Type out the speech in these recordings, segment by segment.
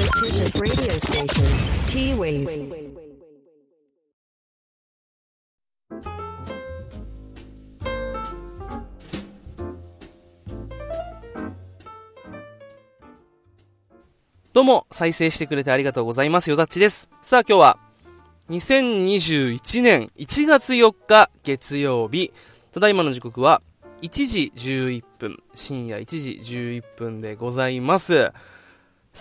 Competition radio station T-Wave. T-Wave どうも、再生してくれてありがとうございます。よざっちです。さあ今日は、2021年1月4日月曜日、ただいまの時刻は1時11分、深夜1時11分でございます。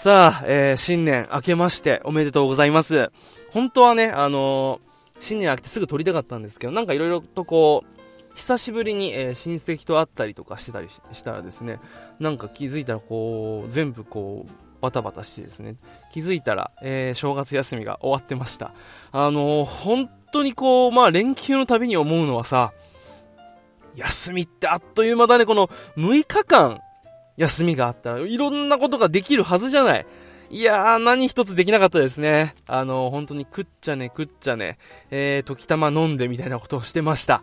さあ、えー、新年明けましておめでとうございます。本当はね、あのー新年明けてすぐ撮りたかったんですけど、なんかいろいろとこう、久しぶりに、えー親戚と会ったりとかしてたりししたらですね、なんか気づいたらこう、全部こう、バタバタしてですね、気づいたら、えー正月休みが終わってました。あのー本当にこう、まあ連休のたびに思うのはさ、休みってあっという間だね、この6日間休みがあったらいろんなことができるはずじゃない。いやー、何一つできなかったですね。あの本当に食っちゃね、食っちゃね、えー、時たま飲んでみたいなことをしてました。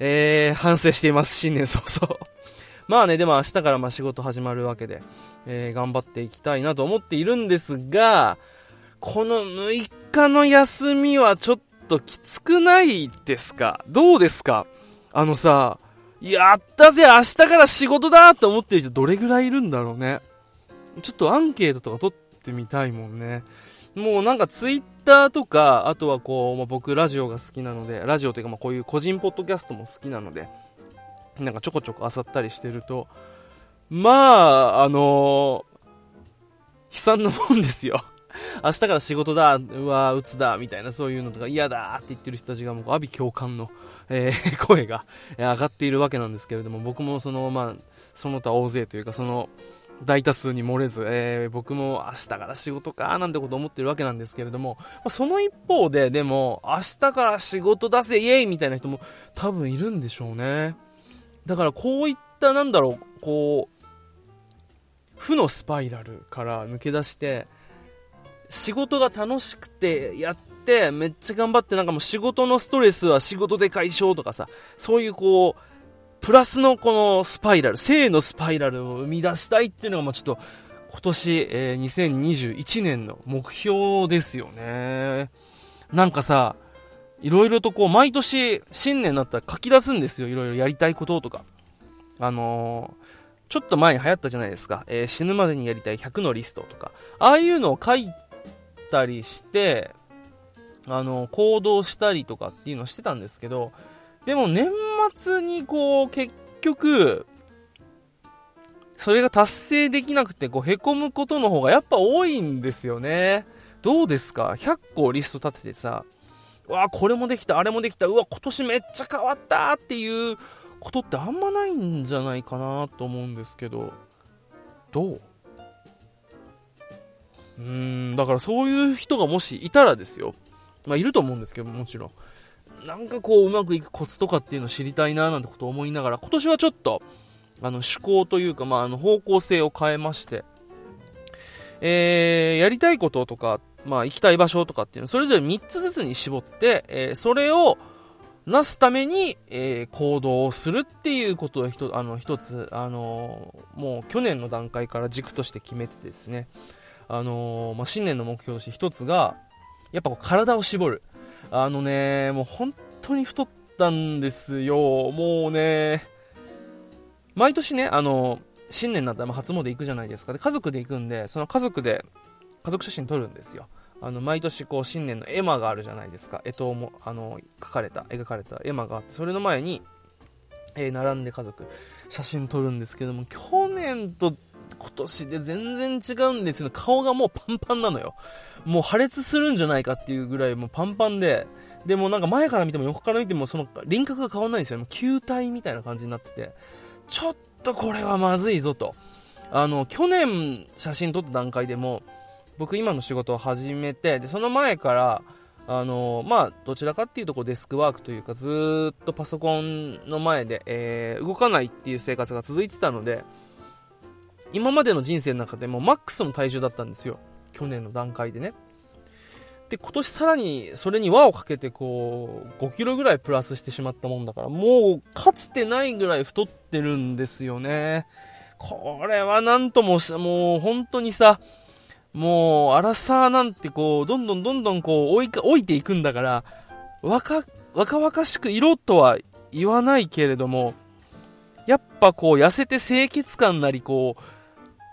えー、反省しています、新年早々。まあね、でも明日からまあ仕事始まるわけで、えー頑張っていきたいなと思っているんですが、この6日の休みはちょっときつくないですか？どうですか？あのさ、やったぜ明日から仕事だと思ってる人どれぐらいいるんだろうね。ちょっとアンケートとか取ってみたいもんね。もうなんかツイッターとか、あとはこう、まあ、僕ラジオが好きなので、ラジオというかまあこういう個人ポッドキャストも好きなので、なんかちょこちょこ漁ったりしてると、まあ、あの悲惨なもんですよ。明日から仕事だ、うわ、鬱だ、みたいなそういうのとか嫌だって言ってる人たちがもう阿鼻共感の、えー 声が上がっているわけなんですけれども、僕もその、まあ、その他大勢というか、その、大多数に漏れず、えー僕も明日から仕事か、なんてこと思ってるわけなんですけれども、まあ、その一方で、でも、明日から仕事出せ、イエイみたいな人も多分いるんでしょうね。だからこういった、なんだろう、こう、負のスパイラルから抜け出して、仕事が楽しくてやって、めっちゃ頑張って、なんかもう仕事のストレスは仕事で解消とかさ、そういうこう、プラスのこのスパイラル、正のスパイラルを生み出したいっていうのが、まあちょっと、今年、えー2021年の目標ですよね。なんかさ、いろいろとこう、毎年、新年になったら書き出すんですよ。いろいろやりたいこととか。あのーちょっと前に流行ったじゃないですか。えー死ぬまでにやりたい100のリストとか。ああいうのを書いたりして、あの、行動したりとかっていうのをしてたんですけど、でも年末にこう、結局、それが達成できなくて、こう、凹むことの方がやっぱ多いんですよね。どうですか ?100 個リスト立ててさ、うわ、これもできた、あれもできた、うわ、今年めっちゃ変わったっていうことってあんまないんじゃないかなと思うんですけど、どう？うん、だからそういう人がもしいたらですよ。まあいると思うんですけどもちろん。なんかこううまくいくコツとかっていうのを知りたいななんてことを思いながら、今年はちょっと、あの趣向というか、まああの方向性を変えまして、えー、やりたいこととか、まあ行きたい場所とかっていうのそれぞれ3つずつに絞って、えーそれをなすために、えー行動をするっていうことをひとあの一つ、あのもう去年の段階から軸として決めてですね、あのーまあ、新年の目標として一つが、やっぱこう体を絞る。あのね、もう本当に太ったんですよ。もうね、毎年ね、あの新年になったら初詣行くじゃないですか。で、家族で行くんで、その家族で、家族写真撮るんですよ。あの、毎年こう、新年の絵馬があるじゃないですか。絵刀も、あの、描かれた、描かれた絵馬があって、それの前に、えー並んで家族、写真撮るんですけども、去年と今年で全然違うんですよ。顔がもうパンパンなのよ。もう破裂するんじゃないかっていうぐらいもうパンパンで、でもなんか前から見ても横から見てもその輪郭が変わんないんですよ。もう球体みたいな感じになってて、ちょっとこれはまずいぞと。あの、去年写真撮った段階でも、僕今の仕事を始めて、で、その前から、あのまあ、どちらかっていうとこうデスクワークというか、ずっとパソコンの前で、えー動かないっていう生活が続いてたので、今までの人生の中でもマックスの体重だったんですよ。去年の段階でね。で、今年さらにそれに輪をかけてこう、5キロぐらいプラスしてしまったもんだから、もうかつてないぐらい太ってるんですよね。これはなんとも、もう本当にさ、もう、アラサーなんてこう、どんどんどんどんこう、置いか、置いていくんだから、若、若々しく色とは言わないけれども、やっぱこう、痩せて清潔感なりこう、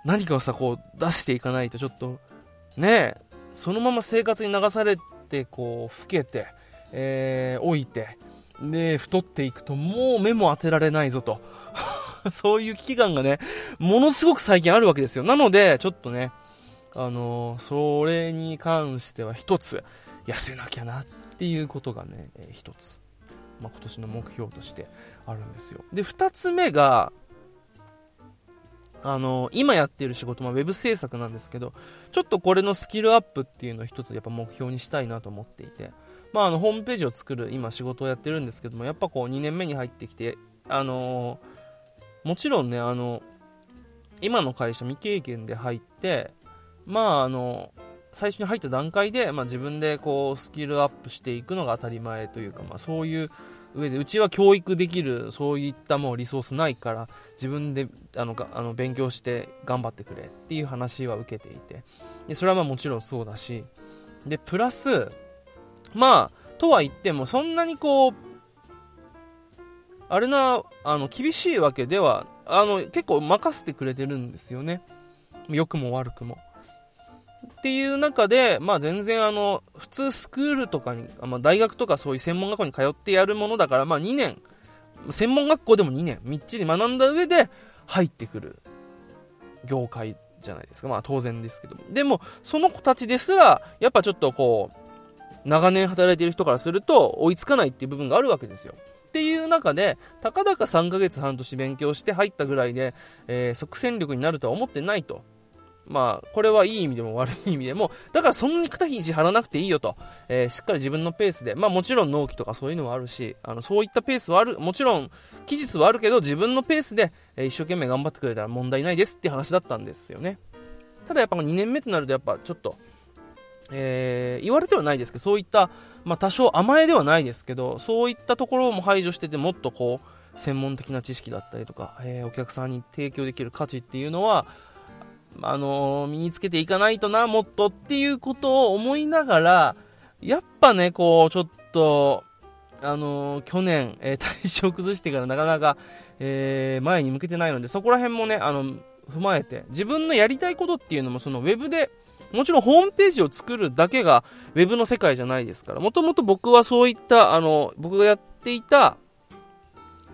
何かをさ、こう、出していかないとちょっと、ねえ、そのまま生活に流されて、こう、老けて、えー、置いて、で、太っていくと、もう目も当てられないぞと。そういう危機感がね、ものすごく最近あるわけですよ。なので、ちょっとね、あのー、それに関しては一つ、痩せなきゃなっていうことがね、一つ、まあ、今年の目標としてあるんですよ。で、二つ目が、あの、今やってる仕事、まあ、ウェブ制作なんですけど、ちょっとこれのスキルアップっていうのを一つやっぱ目標にしたいなと思っていて、まあ、あの、ホームページを作る今仕事をやってるんですけども、やっぱこう2年目に入ってきて、あの、もちろんね、あの、今の会社未経験で入って、まああの最初に入った段階で、まあ、自分でこうスキルアップしていくのが当たり前というか、まあ、そういう上でうちは教育できるそういったもうリソースないから自分であのあの勉強して頑張ってくれっていう話は受けていて。でそれはまあもちろんそうだし。でプラスまあとは言ってもそんなにこうあれなあの厳しいわけではあの結構任せてくれてるんですよね。良くも悪くも。っていう中で、まあ全然あの、普通スクールとかに、まあ大学とかそういう専門学校に通ってやるものだから、まあ2年、専門学校でも2年、みっちり学んだ上で入ってくる業界じゃないですか。まあ当然ですけども。でも、その子たちですら、やっぱちょっとこう、長年働いている人からすると追いつかないっていう部分があるわけですよ。っていう中で、たかだか3ヶ月半年勉強して入ったぐらいで、えー、即戦力になるとは思ってないと。まあ、これはいい意味でも悪い意味でも、だからそんなに肩肘張らなくていいよと、えー、しっかり自分のペースで、まあもちろん納期とかそういうのはあるし、あの、そういったペースはある、もちろん、期日はあるけど、自分のペースで、えー、一生懸命頑張ってくれたら問題ないですって話だったんですよね。ただやっぱ2年目となるとやっぱちょっと、えー、言われてはないですけど、そういった、まあ多少甘えではないですけど、そういったところも排除してて、もっとこう、専門的な知識だったりとか、えー、お客さんに提供できる価値っていうのは、あのー、身につけていかないとな、もっとっていうことを思いながら、やっぱね、こう、ちょっと、あのー、去年、えー、体調崩してからなかなか、えー前に向けてないので、そこら辺もね、あの、踏まえて、自分のやりたいことっていうのも、そのウェブで、もちろんホームページを作るだけがウェブの世界じゃないですから、もともと僕はそういった、あの、僕がやっていた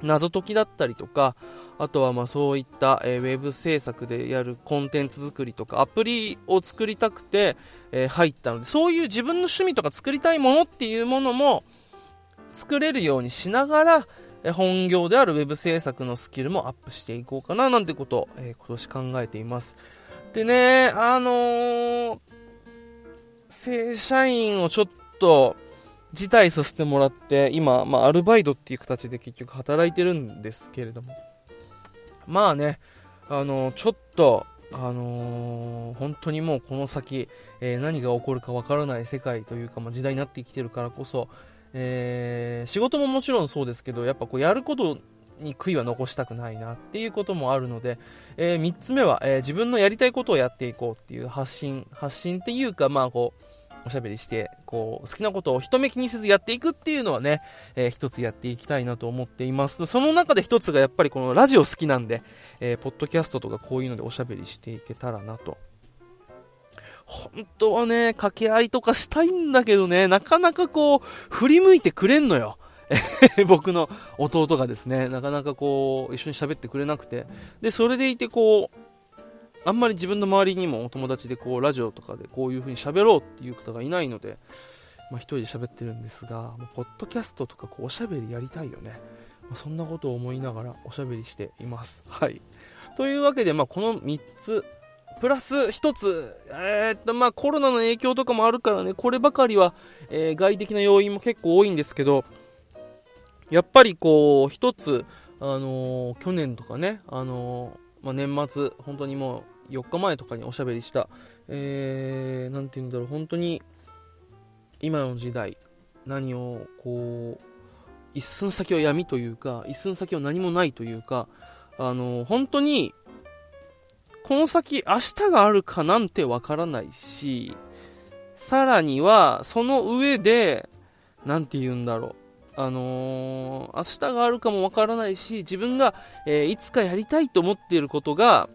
謎解きだったりとか、あとはまあそういった、えー、ウェブ制作でやるコンテンツ作りとかアプリを作りたくて、えー、入ったのでそういう自分の趣味とか作りたいものっていうものも作れるようにしながら、え本業であるウェブ制作のスキルもアップしていこうかななんてことを、え、今年考えています。でねあの、正社員をちょっと辞退させてもらって今、まあ、アルバイトっていう形で結局働いてるんですけれども。まあね、あのちょっと、あのー、本当にもうこの先、えー、何が起こるかわからない世界というか、まあ、時代になってきてるからこそ、えー、仕事ももちろんそうですけど、やっぱこうやることに悔いは残したくないなっていうこともあるので、え3つ目は、え自分のやりたいことをやっていこうっていう発信、発信っていうか、まあこう、おしゃべりして、こう、好きなことを人目気にせずやっていくっていうのはね、えー、一つやっていきたいなと思っています。その中で一つがやっぱりこのラジオ好きなんで、えー、ポッドキャストとかこういうのでおしゃべりしていけたらなと。本当はね、掛け合いとかしたいんだけどね、なかなかこう、振り向いてくれんのよ。僕の弟がですね、なかなかこう、一緒に喋ってくれなくて。で、それでいてこう、あんまり自分の周りにもお友達でこうラジオとかでこういう風に喋ろうっていう方がいないので、まあ、一人で喋ってるんですが、ポッドキャストとかこうおしゃべりやりたいよね。まあ、そんなことを思いながらおしゃべりしています。はい。というわけで、まあ、この3つ、プラス1つ、えー、っと、まあ、コロナの影響とかもあるからね、こればかりは、えー、外的な要因も結構多いんですけど、やっぱりこう、1つ、あのー、去年とかね、あのまあ、年末、本当にもう4日前とかにおしゃべりした、えー、なんて言うんだろう、本当に今の時代、何をこう、一寸先は闇というか、一寸先は何もないというか、あの、本当に、この先明日があるかなんてわからないし、さらには、その上で、なんて言うんだろう。あのー、明日があるかもわからないし、自分が、えー、いつかやりたいと思っていることが、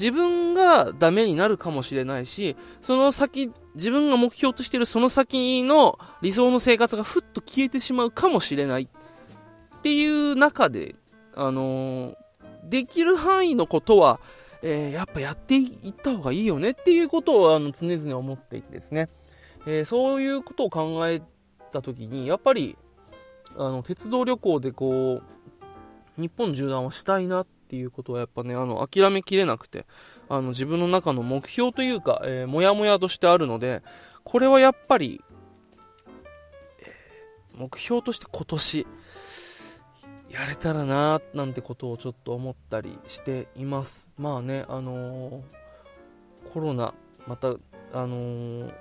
自分がダメになるかもしれないし、その先、自分が目標としているその先の理想の生活がふっと消えてしまうかもしれない。っていう中で、あのー、できる範囲のことは、えー、やっぱやっていった方がいいよね。っていうことをあの常々思っていてですね、えー、そういうことを考えた時に、やっぱり、あの、鉄道旅行でこう、日本縦断をしたいなっていうことはやっぱね、あの、諦めきれなくて、あの、自分の中の目標というか、えー、もやもやとしてあるので、これはやっぱり、えー、目標として今年、やれたらななんてことをちょっと思ったりしています。まあね、あのー、コロナ、また、あのー、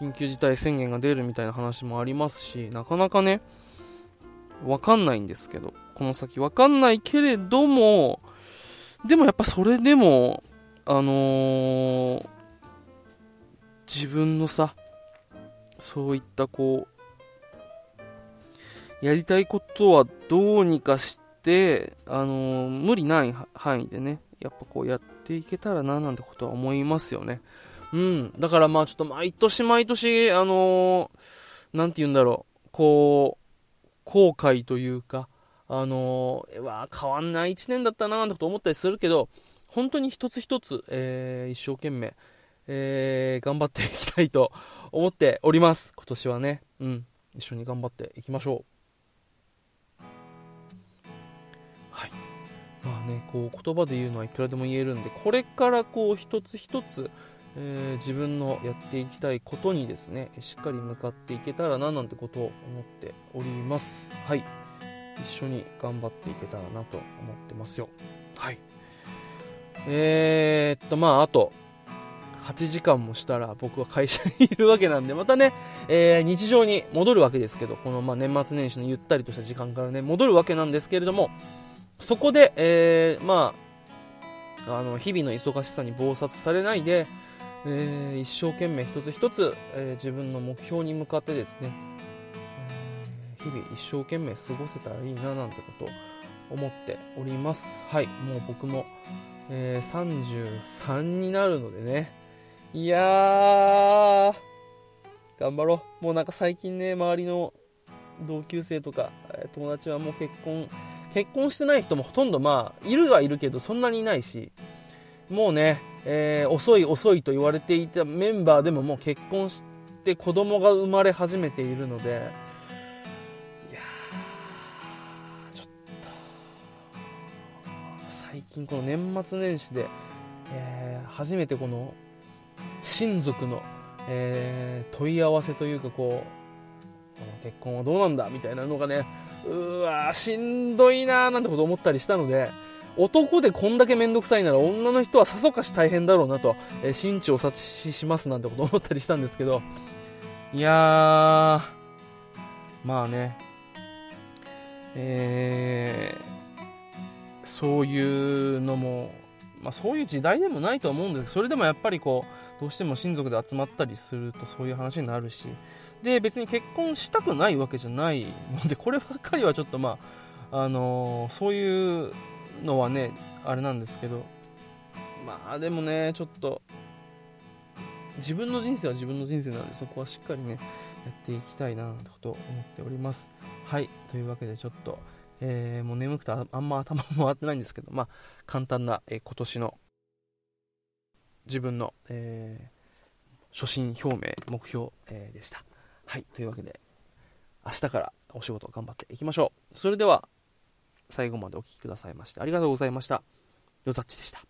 緊急事態宣言が出るみたいな話もありますし、なかなかね、わかんないんですけど、この先わかんないけれども、でもやっぱそれでも、あのー、自分のさ、そういったこう、やりたいことはどうにかして、あのー、無理ない範囲でね、やっぱこうやっていけたらななんてことは思いますよね。うん。だからまあちょっと毎年毎年、あのー、なんて言うんだろう、こう、後悔というか、あのー、わ変わんない1年だったななんてこと思ったりするけど、本当に一つ一つ、えー、一生懸命、えー、頑張っていきたいと思っております。今年はね。うん。一緒に頑張っていきましょう。はいまあね、こう言葉で言うのはいくらでも言えるんで、これからこう一つ一つ、えー、自分のやっていきたいことにですね、しっかり向かっていけたらななんてことを思っております。はい。一緒に頑張っていけたらなと思ってますよ。はい。えー、っと、まあ、あと、8時間もしたら僕は会社にいるわけなんで、またね、えー、日常に戻るわけですけど、このまあ年末年始のゆったりとした時間からね、戻るわけなんですけれども、そこで、えー、まあ、あの、日々の忙しさに暴殺されないで、えー、一生懸命一つ一つ、えー、自分の目標に向かってですね、えー、日々一生懸命過ごせたらいいななんてことを思っております。はい、もう僕も、えー、33になるのでね、いやー、頑張ろう。もうなんか最近ね、周りの同級生とか、友達はもう結婚結婚してない人もほとんどまあ、いるはいるけど、そんなにいないし、もうね、えー、遅い遅いと言われていたメンバーでももう結婚して子供が生まれ始めているので、最近この年末年始で、えー、初めてこの、親族の、えー、問い合わせというかこうこの、結婚はどうなんだみたいなのがね、うわしんどいなーなんてこと思ったりしたので、男でこんだけめんどくさいなら女の人はさぞかし大変だろうなと、えー、心知を察ししますなんてこと思ったりしたんですけど、いやー、まあね、えー、そういうのも、まあそういう時代でもないと思うんですけど、それでもやっぱりこう、どうしても親族で集まったりするとそういう話になるし、で別に結婚したくないわけじゃないのでこればっかりはちょっとまああのー、そういうのはねあれなんですけどまあでもねちょっと自分の人生は自分の人生なのでそこはしっかりねやっていきたいなってことを思っております。はい。というわけでちょっと、えー、もう眠くてあんま頭も回ってないんですけどまあ簡単な、えー、今年の自分の、えー、初心表明目標、えでしたはい、というわけで、明日からお仕事頑張っていきましょう。それでは、最後までお聴きくださいましてありがとうございました。よざっちでした。